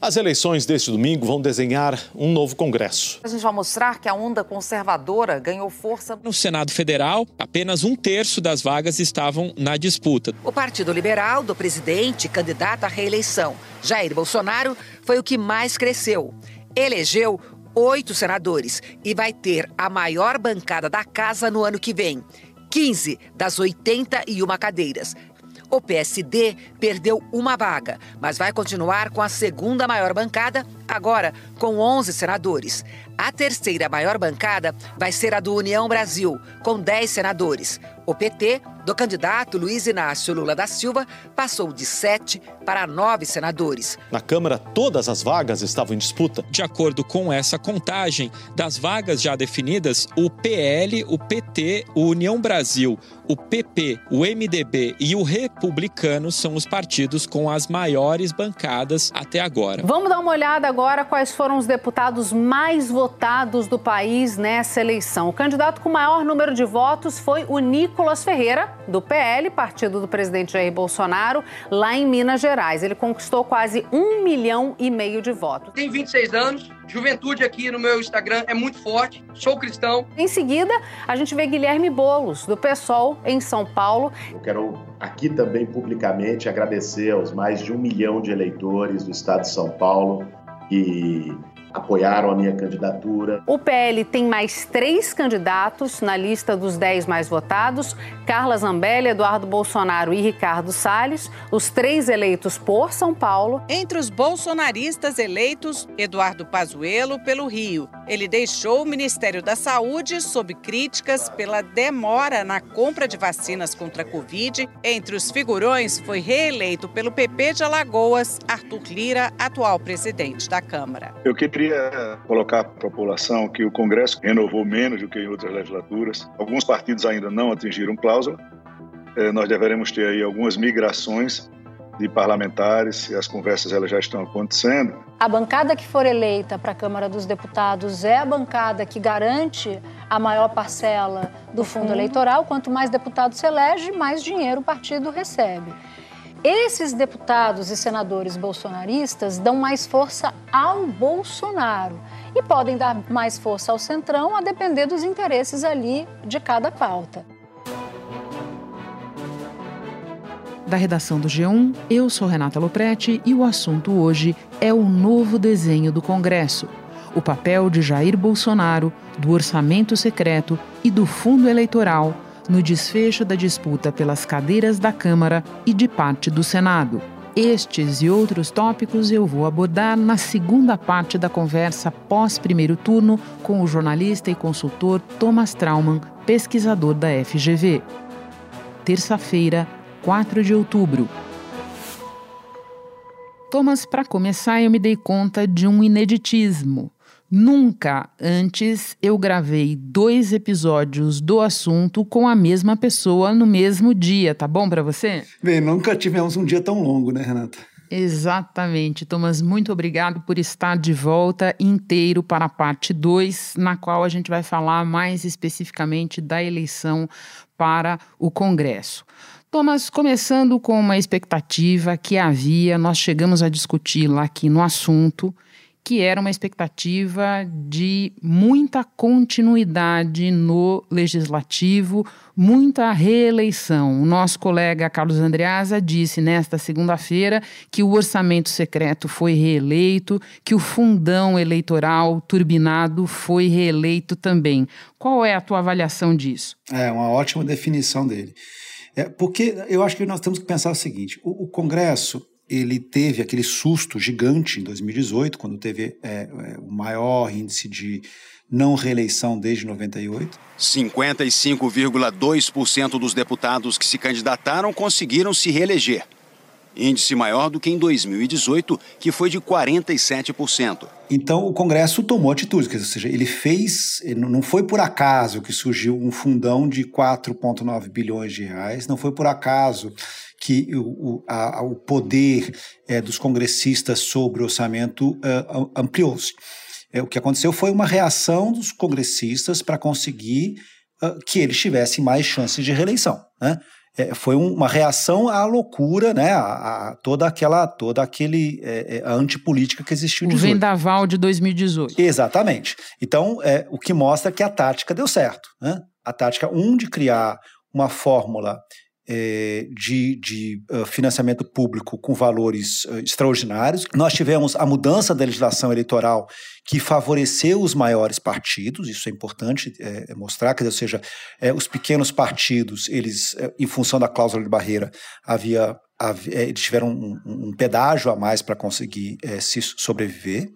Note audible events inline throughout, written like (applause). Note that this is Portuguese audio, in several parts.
As eleições deste domingo vão desenhar um novo Congresso. A gente vai mostrar que a onda conservadora ganhou força. No Senado Federal, apenas um terço das vagas estavam na disputa. O Partido Liberal do presidente, candidato à reeleição, Jair Bolsonaro, foi o que mais cresceu. Elegeu oito senadores e vai ter a maior bancada da casa no ano que vem. 15 das 81 cadeiras. O PSD perdeu uma vaga, mas vai continuar com a segunda maior bancada, agora com 11 senadores. A terceira maior bancada vai ser a do União Brasil, com 10 senadores. O PT, do candidato Luiz Inácio Lula da Silva, passou de sete para nove senadores. Na Câmara, todas as vagas estavam em disputa. De acordo com essa contagem, das vagas já definidas, o PL, o PT, o União Brasil, o PP, o MDB e o Republicano são os partidos com as maiores bancadas até agora. Vamos dar uma olhada agora quais foram os deputados mais votados do país nessa eleição. O candidato com maior número de votos foi o Nicolas Ferreira, do PL, partido do presidente Jair Bolsonaro, lá em Minas Gerais. Ele conquistou quase um milhão e meio de votos. Tem 26 anos, juventude aqui no meu Instagram é muito forte, sou cristão. Em seguida, a gente vê Guilherme Bolos, do PSOL, em São Paulo. Eu quero aqui também publicamente agradecer aos mais de um milhão de eleitores do estado de São Paulo que apoiaram a minha candidatura. O PL tem mais três candidatos na lista dos dez mais votados: Carla Zambelli, Eduardo Bolsonaro e Ricardo Salles, os três eleitos por São Paulo. Entre os bolsonaristas eleitos, Eduardo Pazuello pelo Rio. Ele deixou o Ministério da Saúde sob críticas pela demora na compra de vacinas contra a Covid. Entre os figurões, foi reeleito pelo PP de Alagoas, Arthur Lira, atual presidente da Câmara. Eu queria colocar a população que o Congresso renovou menos do que em outras legislaturas. Alguns partidos ainda não atingiram cláusula. Nós deveremos ter aí algumas migrações de parlamentares e as conversas elas já estão acontecendo. A bancada que for eleita para a Câmara dos Deputados é a bancada que garante a maior parcela do fundo uhum. eleitoral. Quanto mais deputados se elege, mais dinheiro o partido recebe. Esses deputados e senadores bolsonaristas dão mais força ao Bolsonaro e podem dar mais força ao Centrão a depender dos interesses ali de cada pauta. Da redação do G1, eu sou Renata Loprete e o assunto hoje é o novo desenho do Congresso. O papel de Jair Bolsonaro, do orçamento secreto e do fundo eleitoral no desfecho da disputa pelas cadeiras da Câmara e de parte do Senado. Estes e outros tópicos eu vou abordar na segunda parte da conversa pós primeiro turno com o jornalista e consultor Thomas Trauman, pesquisador da FGV. Terça-feira, 4 de outubro. Thomas, para começar, eu me dei conta de um ineditismo. Nunca antes eu gravei dois episódios do assunto com a mesma pessoa no mesmo dia, tá bom para você? Bem, nunca tivemos um dia tão longo, né, Renata? Exatamente, Thomas. Muito obrigado por estar de volta inteiro para a parte 2, na qual a gente vai falar mais especificamente da eleição para o Congresso. Thomas, começando com uma expectativa que havia, nós chegamos a discutir lá aqui no assunto, que era uma expectativa de muita continuidade no legislativo, muita reeleição. O nosso colega Carlos Andreasa disse nesta segunda-feira que o orçamento secreto foi reeleito, que o fundão eleitoral turbinado foi reeleito também. Qual é a tua avaliação disso? É uma ótima definição dele. É, porque eu acho que nós temos que pensar o seguinte: o, o Congresso ele teve aquele susto gigante em 2018, quando teve é, é, o maior índice de não reeleição desde 98. 55,2% dos deputados que se candidataram conseguiram se reeleger índice maior do que em 2018, que foi de 47%. Então o Congresso tomou atitude, ou seja, ele fez, não foi por acaso que surgiu um fundão de 4,9 bilhões de reais, não foi por acaso que o, a, o poder é, dos congressistas sobre o orçamento uh, ampliou-se. É, o que aconteceu foi uma reação dos congressistas para conseguir uh, que eles tivessem mais chances de reeleição. Né? é, foi uma reação à loucura, né, a, a toda aquela, toda aquele é, é a antipolítica que existiu. O vendaval de 2018. Exatamente. Então, é, o que mostra que a tática deu certo. Né? A tática, um, de criar uma fórmula é, de, de uh, financiamento público com valores uh, extraordinários. Nós tivemos a mudança da legislação eleitoral que favoreceu os maiores partidos, isso é importante é, mostrar, quer dizer, ou seja, é, os pequenos partidos, eles, em função da cláusula de barreira, havia, havia eles tiveram um, um, pedágio a mais para conseguir se sobreviver.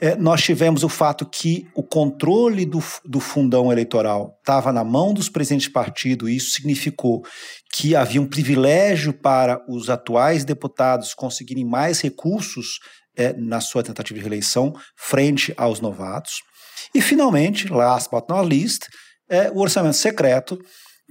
É, nós tivemos o fato que o controle do, do fundão eleitoral estava na mão dos presidentes de partido, e isso significou que havia um privilégio para os atuais deputados conseguirem mais recursos é, na sua tentativa de reeleição frente aos novatos. E, finalmente, last but not least, é, o orçamento secreto,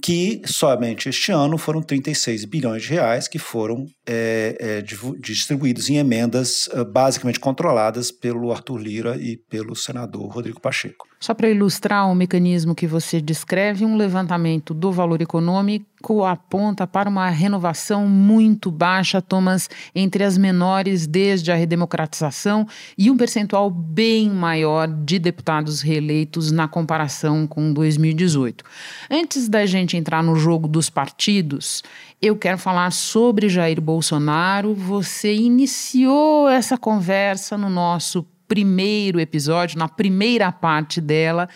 que somente este ano foram 36 bilhões de reais que foram é, é, distribuídos em emendas uh, basicamente controladas pelo Arthur Lira e pelo senador Rodrigo Pacheco. Só para ilustrar o mecanismo que você descreve, um levantamento do valor econômico aponta para uma renovação muito baixa, Thomas, entre as menores desde a redemocratização e um percentual bem maior de deputados reeleitos na comparação com 2018. Antes da gente entrar no jogo dos partidos, eu quero falar sobre Jair Bolsonaro. Você iniciou essa conversa no nosso primeiro episódio, na primeira parte dela.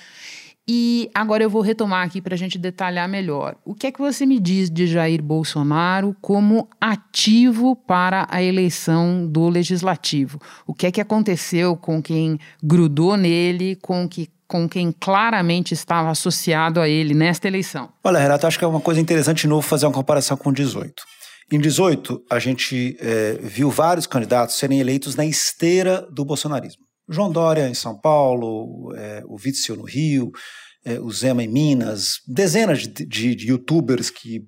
E agora eu vou retomar aqui para a gente detalhar melhor. O que é que você me diz de Jair Bolsonaro como ativo para a eleição do legislativo? O que é que aconteceu com quem grudou nele, com que com quem claramente estava associado a ele nesta eleição? Olha, Renato, acho que é uma coisa interessante de novo fazer uma comparação com 18. Em 18, a gente é, viu vários candidatos serem eleitos na esteira do bolsonarismo. João Dória em São Paulo, é, o Witzel no Rio, é, o Zema em Minas, dezenas de, de, de, youtubers que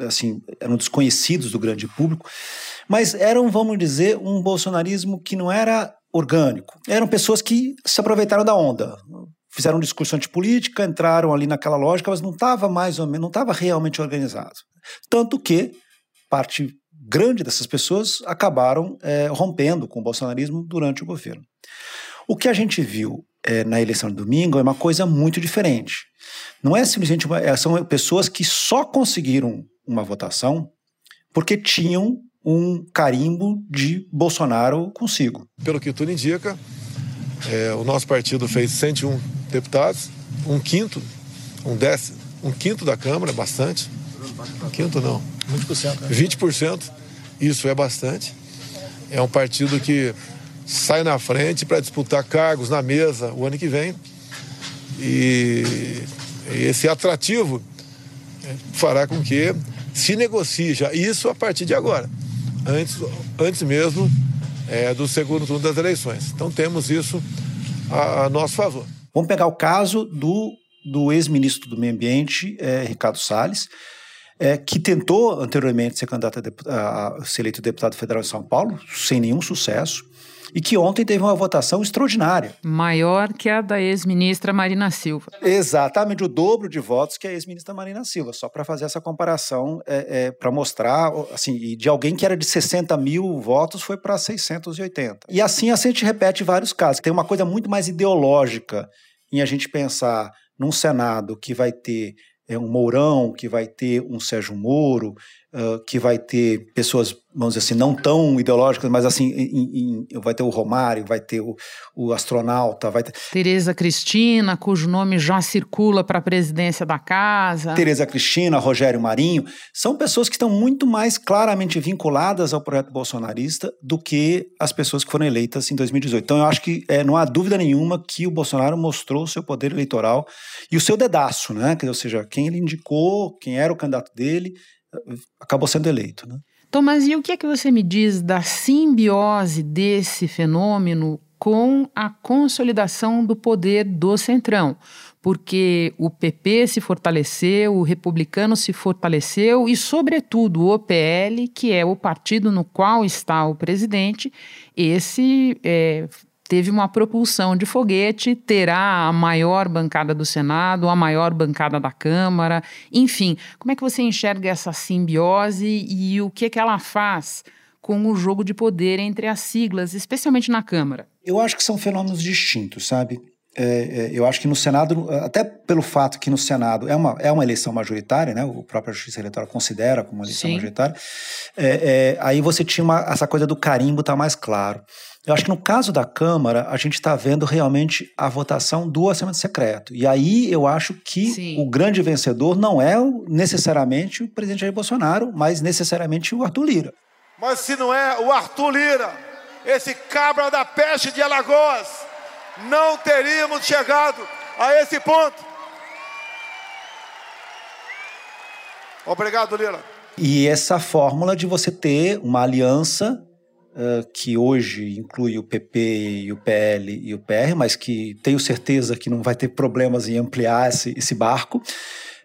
assim eram desconhecidos do grande público, mas eram, vamos dizer, um bolsonarismo que não era orgânico. Eram pessoas que se aproveitaram da onda, fizeram um discurso antipolítica, entraram ali naquela lógica, mas não estava mais ou menos, não estava realmente organizado. Tanto que parte grande dessas pessoas acabaram é, rompendo com o bolsonarismo durante o governo. O que a gente viu é, na eleição de domingo é uma coisa muito diferente. Não é simplesmente uma, é, são pessoas que só conseguiram uma votação porque tinham um carimbo de Bolsonaro consigo. Pelo que tudo indica, é, o nosso partido fez 101 deputados, um quinto, um décimo, um quinto da Câmara, bastante. Um quinto não. 20%. Né? 20%. Isso é bastante. É um partido que sai na frente para disputar cargos na mesa o ano que vem. E esse atrativo é, fará com que se negocie já isso a partir de agora, antes, antes mesmo é, do segundo turno das eleições. Então temos isso a, a nosso favor. Vamos pegar o caso do, do ex-ministro do Meio Ambiente, é, Ricardo Salles, é, que tentou anteriormente ser candidato a, a, ser eleito deputado federal em São Paulo, sem nenhum sucesso, e que ontem teve uma votação extraordinária. Maior que a da ex-ministra Marina Silva. Exatamente, o dobro de votos que a ex-ministra Marina Silva, só para fazer essa comparação, é, é para mostrar, assim, de alguém que era de 60 mil votos foi para 680. E assim, assim a gente repete vários casos. Tem uma coisa muito mais ideológica em a gente pensar num Senado que vai ter é, um Mourão, que vai ter um Sérgio Moro, uh, que vai ter pessoas, vamos dizer assim, não tão ideológicas, mas assim, em, em, vai ter o Romário, vai ter o, o astronauta, vai ter... Tereza Cristina, cujo nome já circula para a presidência da casa. Tereza Cristina, Rogério Marinho, são pessoas que estão muito mais claramente vinculadas ao projeto bolsonarista do que as pessoas que foram eleitas em 2018. Então eu acho que é, não há dúvida nenhuma que o Bolsonaro mostrou o seu poder eleitoral e o seu dedaço, né? Ou seja, quem ele indicou, quem era o candidato dele, acabou sendo eleito. Né? Tomás, e o que é que você me diz da simbiose desse fenômeno com a consolidação do poder do Centrão? Porque o PP se fortaleceu, o republicano se fortaleceu e, sobretudo, o OPL, que é o partido no qual está o presidente, esse é, teve uma propulsão de foguete, terá a maior bancada do Senado, a maior bancada da Câmara, enfim. Como é que você enxerga essa simbiose e o que, é que ela faz com o jogo de poder entre as siglas, especialmente na Câmara? Eu acho que são fenômenos distintos, sabe? É, é, eu acho que no Senado, até pelo fato que no Senado é uma, é uma eleição majoritária, né? o próprio Justiça Eleitoral considera como uma eleição Sim. majoritária, é, é, aí você tinha uma, essa coisa do carimbo tá mais claro. Eu acho que no caso da Câmara, a gente está vendo realmente a votação do orçamento secreto. E aí eu acho que Sim. o grande vencedor não é necessariamente o presidente Jair Bolsonaro, mas necessariamente o Arthur Lira. Mas se não é o Arthur Lira, esse cabra da peste de Alagoas, não teríamos chegado a esse ponto. Obrigado, Lira. E essa fórmula de você ter uma aliança que hoje inclui o PP e o PL e o PR, mas que tenho certeza que não vai ter problemas em ampliar esse, esse barco,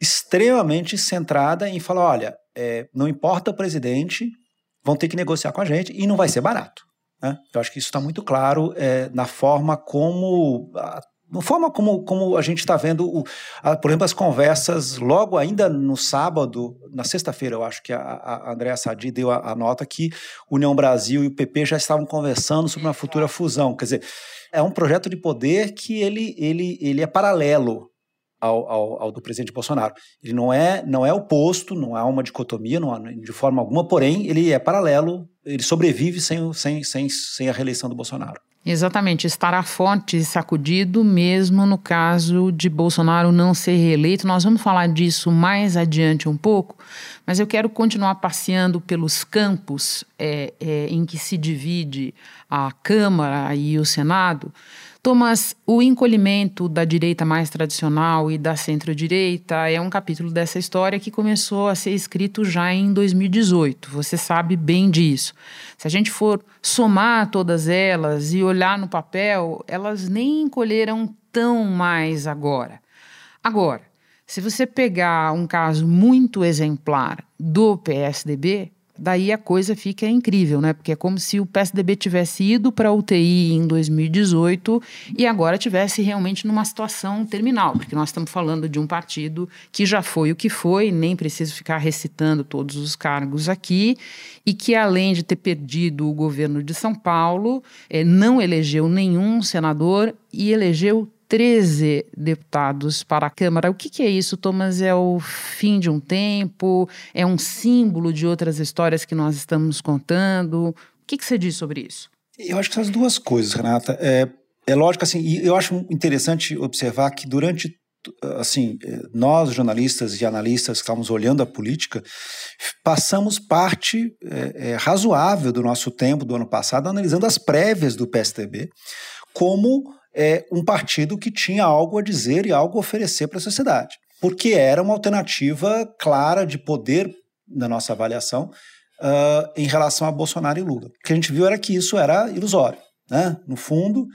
extremamente centrada em falar: olha, é, não importa o presidente, vão ter que negociar com a gente e não vai ser barato. Né? Eu acho que isso está muito claro é, na forma como a, na forma como, como a gente está vendo, o, a, por exemplo, as conversas logo ainda no sábado, na sexta-feira, eu acho que a, a Andréa Sadi deu a, a, nota que União Brasil e o PP já estavam conversando sobre uma futura fusão. Quer dizer, é um projeto de poder que ele, ele, ele é paralelo ao, ao, ao, do presidente Bolsonaro. Ele não é, não é oposto, não há uma dicotomia não há, de forma alguma, porém ele é paralelo, ele sobrevive sem, sem, sem, sem a reeleição do Bolsonaro. Exatamente, estará forte e sacudido mesmo no caso de Bolsonaro não ser reeleito. Nós vamos falar disso mais adiante um pouco, mas eu quero continuar passeando pelos campos é, é, em que se divide a Câmara e o Senado, Thomas, o encolhimento da direita mais tradicional e da centro-direita é um capítulo dessa história que começou a ser escrito já em 2018. Você sabe bem disso. Se a gente for somar todas elas e olhar no papel, elas nem encolheram tão mais agora. Agora, se você pegar um caso muito exemplar do PSDB, daí a coisa fica incrível, né? Porque é como se o PSDB tivesse ido para a UTI em 2018 e agora tivesse realmente numa situação terminal, porque nós estamos falando de um partido que já foi o que foi, nem preciso ficar recitando todos os cargos aqui, e que além de ter perdido o governo de São Paulo, é, não elegeu nenhum senador e elegeu 13 deputados para a Câmara. O que, que, é isso, Thomas? É o fim de um tempo? É um símbolo de outras histórias que nós estamos contando? O que, que você diz sobre isso? Eu acho que são as duas coisas, Renata. É, é lógico, assim, eu acho interessante observar que durante assim, nós jornalistas e analistas que estávamos olhando a política, passamos parte é, é, razoável do nosso tempo do ano passado analisando as prévias do PSDB como é, um partido que tinha algo a dizer e algo a oferecer para a sociedade. Porque era uma alternativa clara de poder, na nossa avaliação, uh, em relação a Bolsonaro e Lula. O que a gente viu era que isso era ilusório. Né? No fundo,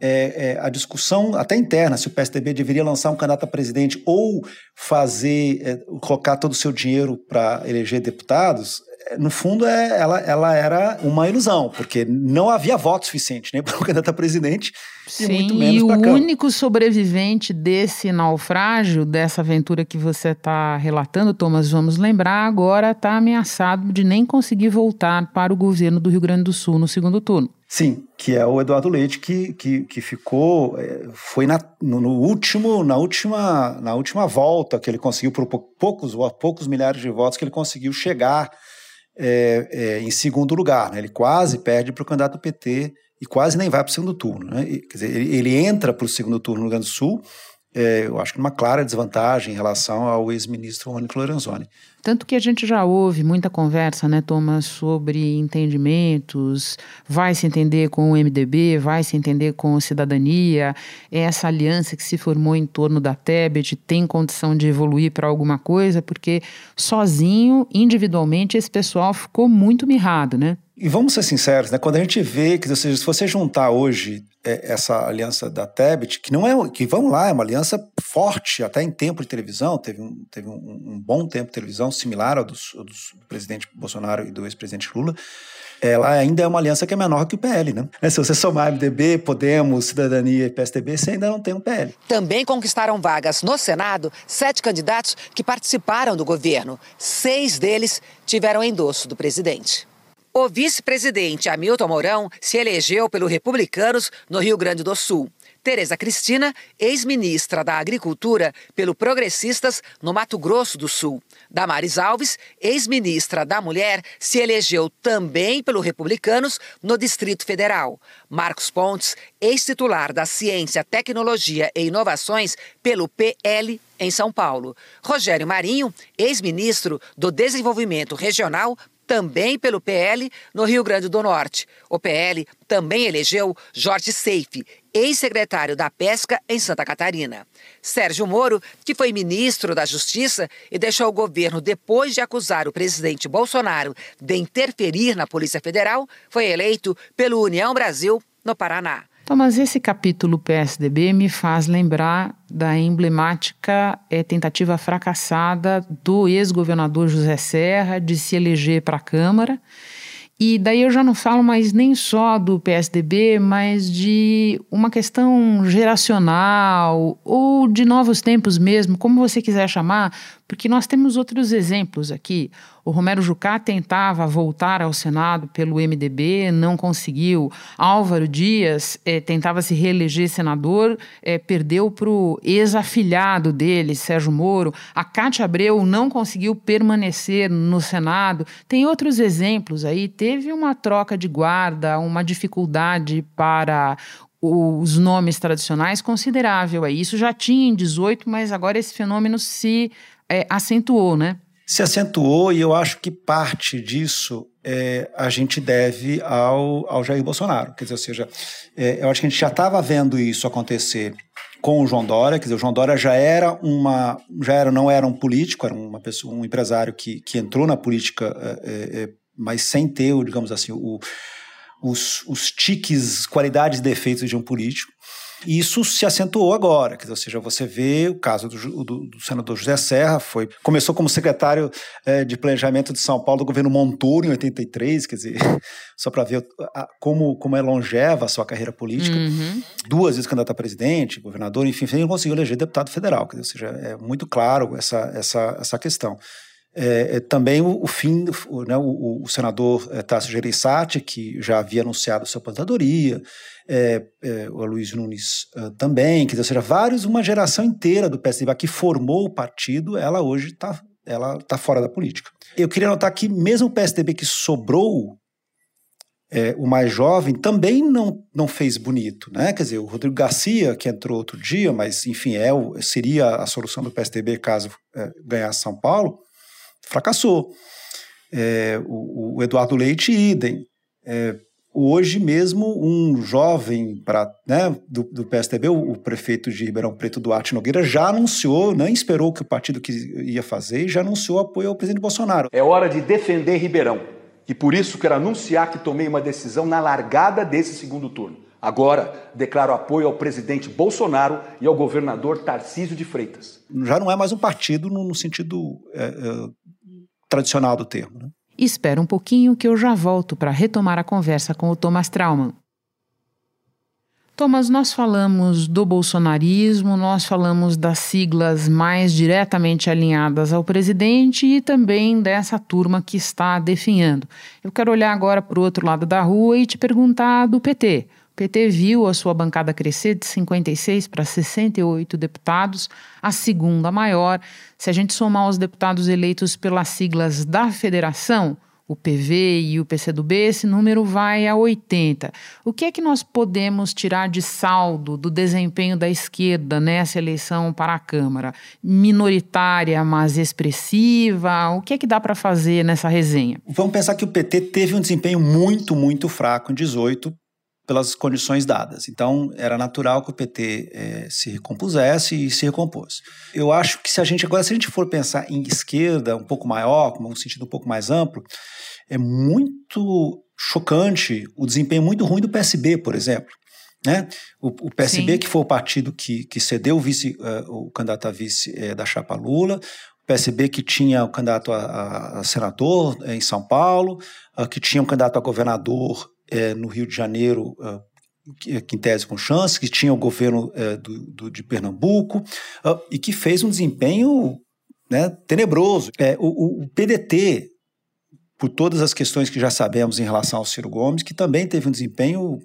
é, é, a discussão até interna se o PSDB deveria lançar um candidato a presidente ou fazer é, colocar todo o seu dinheiro para eleger deputados no fundo, é, ela, ela era uma ilusão, porque não havia voto suficiente nem (laughs) para o candidato a presidente Sim, e muito menos para E o único sobrevivente desse naufrágio, dessa aventura que você está relatando, Thomas, vamos lembrar, agora está ameaçado de nem conseguir voltar para o governo do Rio Grande do Sul no segundo turno. Sim, que é o Eduardo Leite que, que, que ficou, é, foi na, no, no, último, na última, na última volta que ele conseguiu por poucos, poucos milhares de votos que ele conseguiu chegar é, é, em segundo lugar. Né? Ele quase perde para o candidato PT e quase nem vai para o segundo turno. Né? Quer dizer, ele, ele entra para o segundo turno no Rio Grande do Sul, é, eu acho que numa clara desvantagem em relação ao ex-ministro Ronico Lorenzoni. Tanto que a gente já ouve muita conversa, né, Thomas, sobre entendimentos, vai se entender com o MDB, vai se entender com a cidadania, é essa aliança que se formou em torno da Tebet tem condição de evoluir para alguma coisa, porque sozinho, individualmente, esse pessoal ficou muito mirrado, né? E vamos ser sinceros, né? Quando a gente vê que, ou seja, se você juntar hoje essa aliança da Tebet, que não é, que vamos lá, é uma aliança forte, até em tempo de televisão, teve um, teve um, um bom tempo de televisão, similar ao, dos, ao dos, do presidente Bolsonaro e do ex-presidente Lula. ela ainda é uma aliança que é menor que o PL, né? É, se você somar MDB, Podemos, Cidadania e PSDB, você ainda não tem um PL. Também conquistaram vagas no Senado sete candidatos que participaram do governo. Seis deles tiveram endosso do presidente. O vice-presidente Hamilton Mourão se elegeu pelo Republicanos no Rio Grande do Sul. Tereza Cristina, ex-ministra da Agricultura pelo Progressistas no Mato Grosso do Sul. Damares Alves, ex-ministra da Mulher, se elegeu também pelo Republicanos no Distrito Federal. Marcos Pontes, ex-titular da Ciência, Tecnologia e Inovações pelo PL em São Paulo. Rogério Marinho, ex-ministro do Desenvolvimento Regional também pelo PL no Rio Grande do Norte. O PL também elegeu Jorge Seife, ex-secretário da Pesca em Santa Catarina. Sérgio Moro, que foi ministro da Justiça e deixou o governo depois de acusar o presidente Bolsonaro de interferir na Polícia Federal, foi eleito pelo União Brasil no Paraná. Thomas, esse capítulo PSDB me faz lembrar da emblemática é, tentativa fracassada do ex-governador José Serra de se eleger para a Câmara. E daí eu já não falo mais nem só do PSDB, mas de uma questão geracional ou de novos tempos mesmo, como você quiser chamar, porque nós temos outros exemplos aqui. O Romero Jucá tentava voltar ao Senado pelo MDB, não conseguiu. Álvaro Dias eh, tentava se reeleger senador, eh, perdeu para o ex-afilhado dele, Sérgio Moro. A Cátia Abreu não conseguiu permanecer no Senado. Tem outros exemplos aí. Teve uma troca de guarda, uma dificuldade para os nomes tradicionais considerável. Isso já tinha em 18, mas agora esse fenômeno se é, acentuou, né? Se acentuou e eu acho que parte disso é, a gente deve ao, ao Jair Bolsonaro. Quer dizer, ou seja, é, eu acho que a gente já estava vendo isso acontecer com o João Dória, quer dizer, o João Dória já era uma, já era, não era um político, era uma pessoa, um empresário que, que entrou na política, é, é, é mas sem ter, digamos assim, o, os, os tiques, qualidades e defeitos de um político. E isso se acentuou agora, ou seja, você vê o caso do, do, do senador José Serra, foi, começou como secretário é, de planejamento de São Paulo do governo Montoro em 83, quer dizer, (laughs) só para ver a, como, como é longeva a sua carreira política, uhum. duas vezes candidato a presidente, governador, enfim, ele conseguiu eleger deputado federal, dizer, ou seja, é muito claro essa, essa, essa questão. É, é, também o, o fim, o, né, o, o senador é, Tasso Gereissati, que já havia anunciado sua aposentadoria, é, é, o Luiz Nunes também, quer dizer, ou seja, vários, uma geração inteira do PSDB que formou o partido, ela hoje está ela tá fora da política. Eu queria notar que mesmo o PSDB que sobrou, é, o mais jovem, também não, não fez bonito, né? Quer dizer, o Rodrigo Garcia, que entrou outro dia, mas enfim, é, seria a solução do PSDB caso é, ganhasse São Paulo, fracassou. É, o, o, Eduardo Leite, idem. É, hoje mesmo, um jovem pra, né, do, do PSDB, o, o, prefeito de Ribeirão Preto, Duarte Nogueira, já anunciou, nem esperou o que o partido que ia fazer, já anunciou apoio ao presidente Bolsonaro. É hora de defender Ribeirão. E por isso quero anunciar que tomei uma decisão na largada desse segundo turno. Agora, declaro apoio ao presidente Bolsonaro e ao governador Tarcísio de Freitas. Já não é mais um partido no, no sentido é, é, tradicional do termo. Né? Espera um pouquinho que eu já volto para retomar a conversa com o Thomas Trauman. Thomas, nós falamos do bolsonarismo, nós falamos das siglas mais diretamente alinhadas ao presidente e também dessa turma que está definhando. Eu quero olhar agora para o outro lado da rua e te perguntar do PT. PT viu a sua bancada crescer de 56 para 68 deputados, a segunda maior. Se a gente somar os deputados eleitos pelas siglas da federação, o PV e o PCdoB, esse número vai a 80. O que é que nós podemos tirar de saldo do desempenho da esquerda nessa eleição para a Câmara? Minoritária, mas expressiva? O que é que dá para fazer nessa resenha? Vamos pensar que o PT teve um desempenho muito, muito fraco em 18 pelas condições dadas. Então, era natural que o PT é, se recompusesse e se recompôs. Eu acho que se a gente agora, se a gente for pensar em esquerda um pouco maior, com um sentido um pouco mais amplo, é muito chocante o desempenho muito ruim do PSB, por exemplo. Né? O, o PSB, Sim. que foi o partido que, que cedeu o, vice, uh, o candidato a vice uh, da chapa Lula, PSB que tinha o candidato a, a senador em São Paulo, que tinha um candidato a governador é, no Rio de Janeiro, uh, que, em tese com chance, que tinha o governo é, do, do, de Pernambuco, uh, e que fez um desempenho né, tenebroso. É, o, o, PDT, por todas as questões que já sabemos em relação ao Ciro Gomes, que também teve um desempenho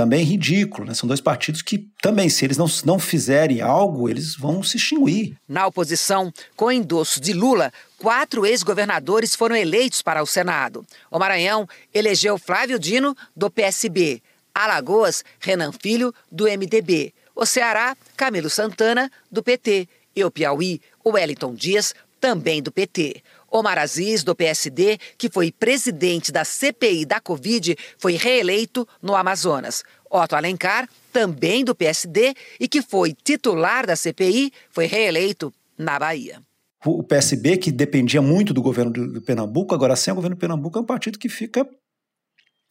também ridículo. Né? São dois partidos que também, se eles não, não fizerem algo, eles vão se extinguir. Na oposição, com endosso de Lula, quatro ex-governadores foram eleitos para o Senado. O Maranhão elegeu Flávio Dino, do PSB. Alagoas, Renan Filho, do MDB. O Ceará, Camilo Santana, do PT. E o Piauí, Wellington Dias, também do PT. Omar Aziz, do PSD, que foi presidente da CPI da Covid, foi reeleito no Amazonas. Otto Alencar, também do PSD e que foi titular da CPI, foi reeleito na Bahia. O PSB, que dependia muito do governo do Pernambuco, agora sem o governo do Pernambuco, é um partido que fica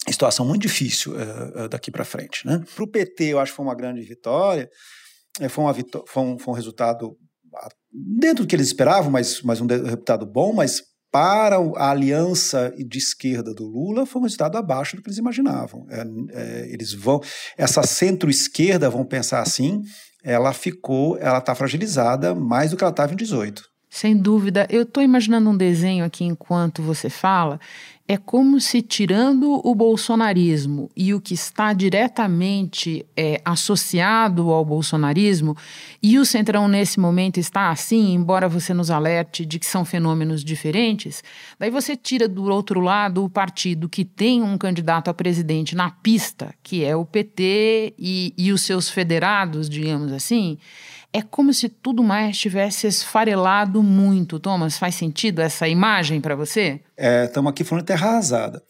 em situação muito difícil uh, daqui para frente. Né? Para o PT, eu acho que foi uma grande vitória, foi, uma foi, um, foi um resultado dentro do que eles esperavam, mas, mas um resultado bom, mas para a aliança de esquerda do Lula foi um resultado abaixo do que eles imaginavam. É, é, eles vão, essa centro-esquerda, vão pensar assim, ela ficou, ela está fragilizada mais do que ela estava em 18. Sem dúvida. Eu estou imaginando um desenho aqui enquanto você fala. É como se, tirando o bolsonarismo e o que está diretamente é, associado ao bolsonarismo, e o Centrão nesse momento está assim, embora você nos alerte de que são fenômenos diferentes, daí você tira do outro lado o partido que tem um candidato a presidente na pista, que é o PT e, e os seus federados, digamos assim é como se tudo mais tivesse esfarelado muito. Thomas, faz sentido essa imagem para você? Estamos é, aqui falando de terra arrasada.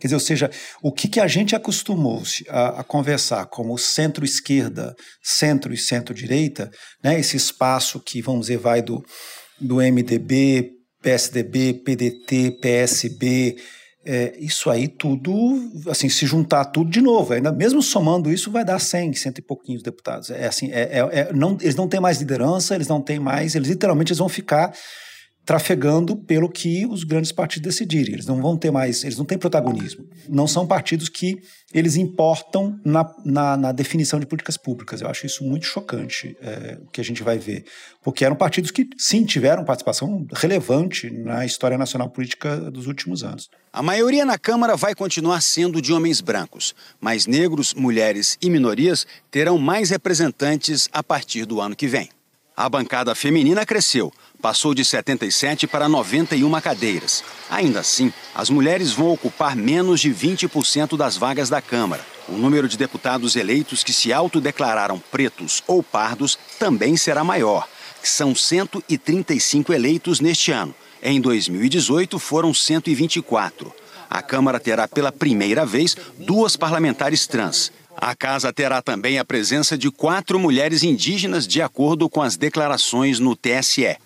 Quer dizer, ou seja, o que, que a gente acostumou-se a, a, conversar como centro-esquerda, centro e centro-direita, né, esse espaço que, vamos dizer, vai do, do MDB, PSDB, PDT, PSB, é, isso aí tudo, assim, se juntar tudo de novo, ainda mesmo somando isso, vai dar 100, cento e pouquinhos deputados. É assim, é, é, é, não, eles não têm mais liderança, eles não têm mais, eles literalmente eles vão ficar trafegando pelo que os grandes partidos decidirem. Eles não vão ter mais, eles não têm protagonismo. Não são partidos que eles importam na, na, na definição de políticas públicas. Eu acho isso muito chocante, é, o que a gente vai ver. Porque eram partidos que, sim, tiveram participação relevante na história nacional política dos últimos anos. A maioria na Câmara vai continuar sendo de homens brancos, mas negros, mulheres e minorias terão mais representantes a partir do ano que vem. A bancada feminina cresceu passou de 77 para 91 cadeiras. Ainda assim, as mulheres vão ocupar menos de 20% das vagas da Câmara. O número de deputados eleitos que se autodeclararam pretos ou pardos também será maior, são 135 eleitos neste ano. Em 2018 foram 124. A Câmara terá pela primeira vez duas parlamentares trans. A casa terá também a presença de quatro mulheres indígenas, de acordo com as declarações no TSE.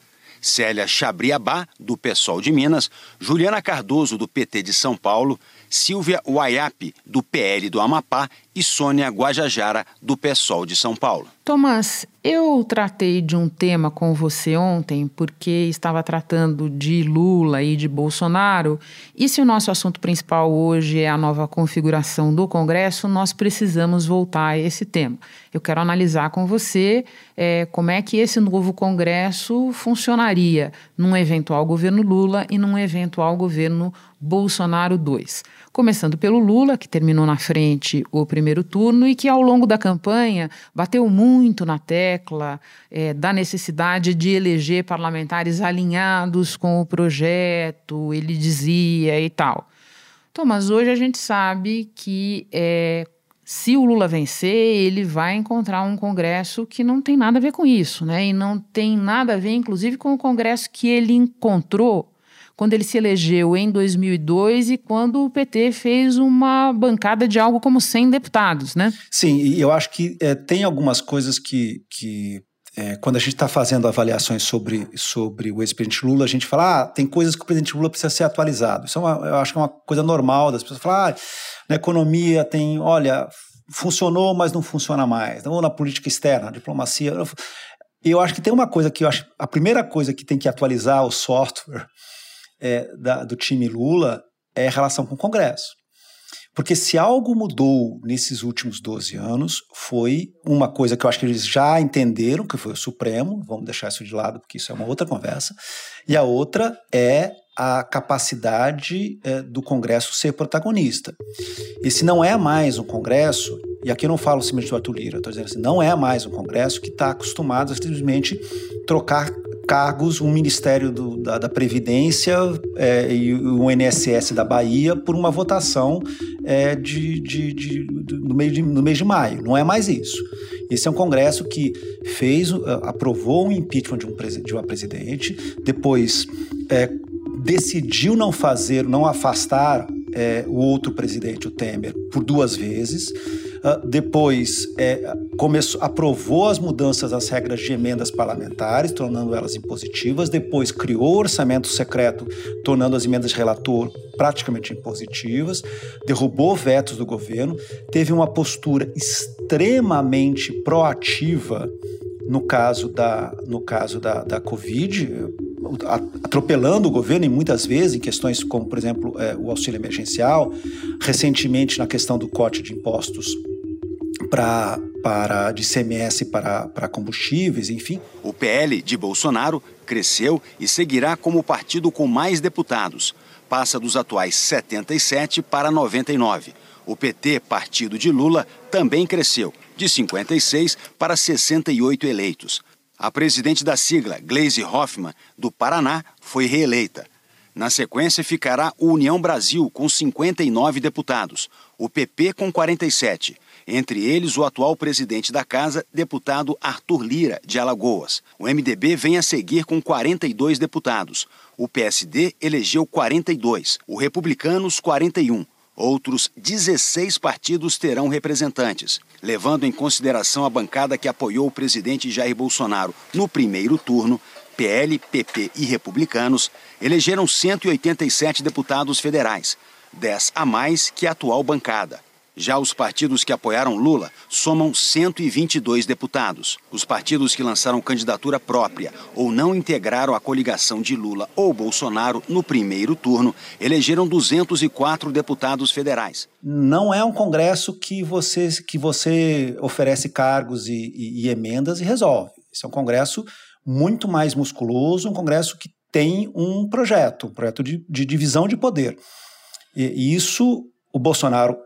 Célia Chabriabá, do PSOL de Minas, Juliana Cardoso, do PT de São Paulo, Silvia Uaiape, do PL do Amapá e Sônia Guajajara, do PSOL de São Paulo. Tomás, eu tratei de um tema com você ontem porque estava tratando de Lula e de Bolsonaro. E se o nosso assunto principal hoje é a nova configuração do Congresso, nós precisamos voltar a esse tema. Eu quero analisar com você é, como é que esse novo Congresso funcionaria num eventual governo Lula e num eventual governo Bolsonaro 2. Começando pelo Lula, que terminou na frente o primeiro turno e que, ao longo da campanha, bateu muito na tecla é, da necessidade de eleger parlamentares alinhados com o projeto, ele dizia e tal. Thomas, hoje a gente sabe que é, se o Lula vencer, ele vai encontrar um Congresso que não tem nada a ver com isso, né? E não tem nada a ver, inclusive, com o Congresso que ele encontrou quando ele se elegeu em 2002 e quando o PT fez uma bancada de algo como 100 deputados, né? Sim, e eu acho que é, tem algumas coisas que, que é, quando a gente está fazendo avaliações sobre, sobre o ex-presidente Lula, a gente fala, ah, tem coisas que o presidente Lula precisa ser atualizado. Isso é uma, eu acho que é uma coisa normal das pessoas falar, ah, na economia tem, olha, funcionou, mas não funciona mais. Ou na política externa, na diplomacia eu acho que tem uma coisa que eu acho. A primeira coisa que tem que atualizar o software é, da, do time Lula é a relação com o Congresso. Porque se algo mudou nesses últimos 12 anos, foi uma coisa que eu acho que eles já entenderam, que foi o Supremo, vamos deixar isso de lado, porque isso é uma outra conversa, e a outra é a capacidade é, do Congresso ser protagonista. Esse não é mais um Congresso, e aqui eu não falo simplesmente do Arthur Lira, estou dizendo assim, não é mais um Congresso que está acostumado a simplesmente trocar cargos, um Ministério do, da, da, Previdência é, e o INSS da Bahia por uma votação é, de, de, de, no, meio de, no mês de maio. Não é mais isso. Esse é um Congresso que fez, aprovou o impeachment de, um, de uma presidente, depois é, decidiu não fazer, não afastar é, o outro presidente, o Temer, por duas vezes. Uh, depois é, começou, aprovou as mudanças das regras de emendas parlamentares, tornando elas impositivas. Depois criou o orçamento secreto, tornando as emendas de relator praticamente impositivas. Derrubou vetos do governo. Teve uma postura extremamente proativa no caso da, no caso da, da Covid atropelando o governo e muitas vezes em questões como, por exemplo, é, o auxílio emergencial, recentemente na questão do corte de impostos para para de CMS para, para combustíveis, enfim. O PL de Bolsonaro cresceu e seguirá como o partido com mais deputados. Passa dos atuais 77 para 99. O PT, partido de Lula, também cresceu, de 56 para 68 eleitos. A presidente da sigla, Gleisi Hoffmann, do Paraná, foi reeleita. Na sequência ficará o União Brasil, com 59 deputados, o PP com 47, entre eles o atual presidente da casa, deputado Arthur Lira, de Alagoas. O MDB vem a seguir com 42 deputados. O PSD elegeu 42, o Republicanos 41. Outros 16 partidos terão representantes, levando em consideração a bancada que apoiou o presidente Jair Bolsonaro no primeiro turno. PL, PP e Republicanos elegeram 187 deputados federais, 10 a mais que a atual bancada. Já os partidos que apoiaram Lula somam 122 deputados. Os partidos que lançaram candidatura própria ou não integraram a coligação de Lula ou Bolsonaro no primeiro turno elegeram 204 deputados federais. Não é um congresso que você, que você oferece cargos e, e, e emendas e resolve. Esse é um congresso muito mais musculoso, um congresso que tem um projeto, um projeto de, de divisão de poder. E, e isso o Bolsonaro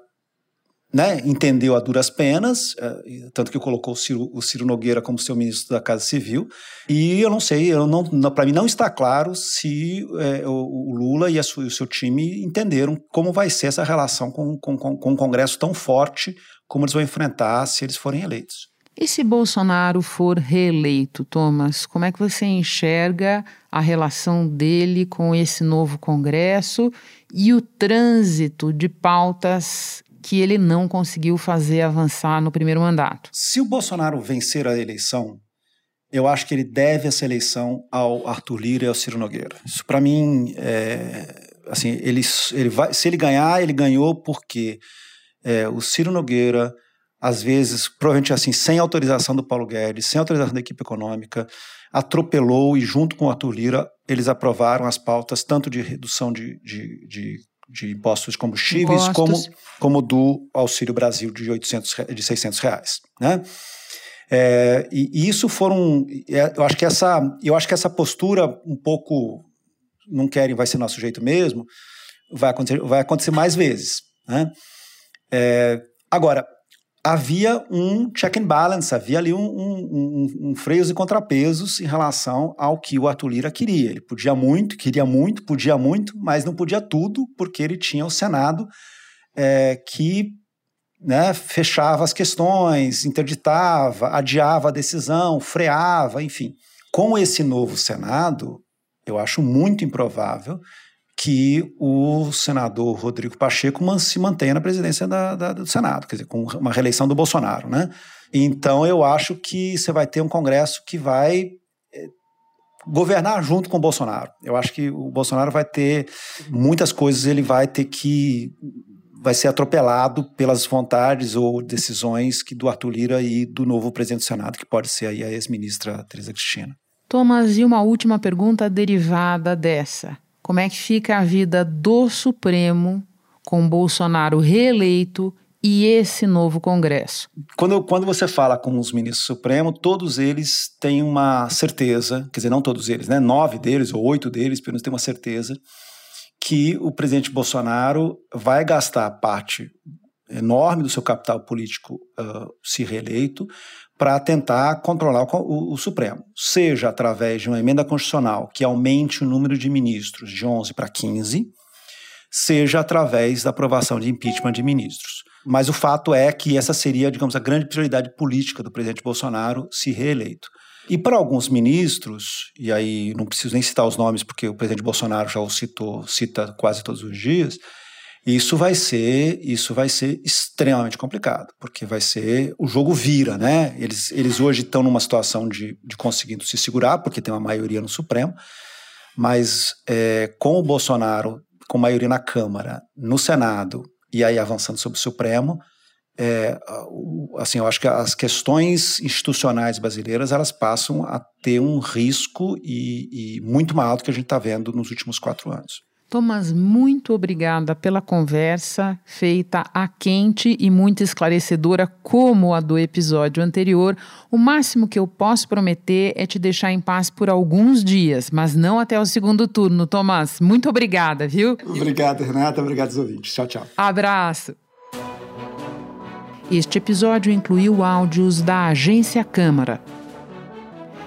né, entendeu a duras penas, é, tanto que colocou o Ciro, o Ciro, Nogueira como seu ministro da Casa Civil. E eu não sei, eu não, para mim não está claro se é, o, o, Lula e, sua, o seu time entenderam como vai ser essa relação com, com, com um Congresso tão forte como eles vão enfrentar se eles forem eleitos. E se Bolsonaro for reeleito, Thomas, como é que você enxerga a relação dele com esse novo Congresso e o trânsito de pautas que ele não conseguiu fazer avançar no primeiro mandato. Se o Bolsonaro vencer a eleição, eu acho que ele deve essa eleição ao Arthur Lira e ao Ciro Nogueira. Isso para mim é assim, ele, ele vai, se ele ganhar, ele ganhou porque é, o Ciro Nogueira às vezes, provavelmente assim, sem autorização do Paulo Guedes, sem autorização da equipe econômica, atropelou e, junto com o Arthur Lira, eles aprovaram as pautas tanto de redução de, de, de de impostos de combustíveis, impostos. como, como do Auxílio Brasil de, 800, de 600 reais. Né? É, e, e, isso foram, é, eu acho que essa, eu acho que essa postura um pouco, não querem, vai ser nosso jeito mesmo, vai acontecer, vai acontecer mais vezes. Né? É, agora, havia um check and balance, havia ali um, um, um, um, freios e contrapesos em relação ao que o Arthur Lira queria. Ele podia muito, queria muito, podia muito, mas não podia tudo, porque ele tinha o Senado é, que né, fechava as questões, interditava, adiava a decisão, freava, enfim. Com esse novo Senado, eu acho muito improvável que o senador Rodrigo Pacheco se mantenha na presidência da, da, do Senado, quer dizer, com uma reeleição do Bolsonaro, né? Então eu acho que você vai ter um Congresso que vai eh, governar junto com o Bolsonaro. Eu acho que o Bolsonaro vai ter muitas coisas, ele vai ter que vai ser atropelado pelas vontades ou decisões que do Arthur Lira e do novo presidente do Senado, que pode ser aí a ex-ministra Teresa Cristina. Thomas, e uma última pergunta derivada dessa. Como é que fica a vida do Supremo com Bolsonaro reeleito e esse novo Congresso? Quando, quando você fala com os ministros do Supremo, todos eles têm uma certeza, quer dizer, não todos eles, né? Nove deles ou oito deles, pelo menos têm uma certeza que o presidente Bolsonaro vai gastar parte enorme do seu capital político uh, se reeleito para tentar controlar o, o, o, Supremo, seja através de uma emenda constitucional que aumente o número de ministros de 11 para 15, seja através da aprovação de impeachment de ministros. Mas o fato é que essa seria, digamos, a grande prioridade política do presidente Bolsonaro se reeleito. E para alguns ministros, e aí não preciso nem citar os nomes porque o presidente Bolsonaro já o citou, cita quase todos os dias, isso vai ser, isso vai ser extremamente complicado, porque vai ser o jogo vira, né? Eles, eles hoje estão numa situação de, de conseguindo se segurar, porque tem uma maioria no Supremo, mas é, com o Bolsonaro com maioria na Câmara, no Senado e aí avançando sobre o Supremo, é, assim, eu acho que as questões institucionais brasileiras elas passam a ter um risco e, e muito maior do que a gente está vendo nos últimos quatro anos. Thomas, muito obrigada pela conversa feita a quente e muito esclarecedora, como a do episódio anterior. O máximo que eu posso prometer é te deixar em paz por alguns dias, mas não até o segundo turno. Thomas, muito obrigada, viu? Obrigado, Renata. Obrigado aos ouvintes. Tchau, tchau. Abraço. Este episódio incluiu áudios da Agência Câmara.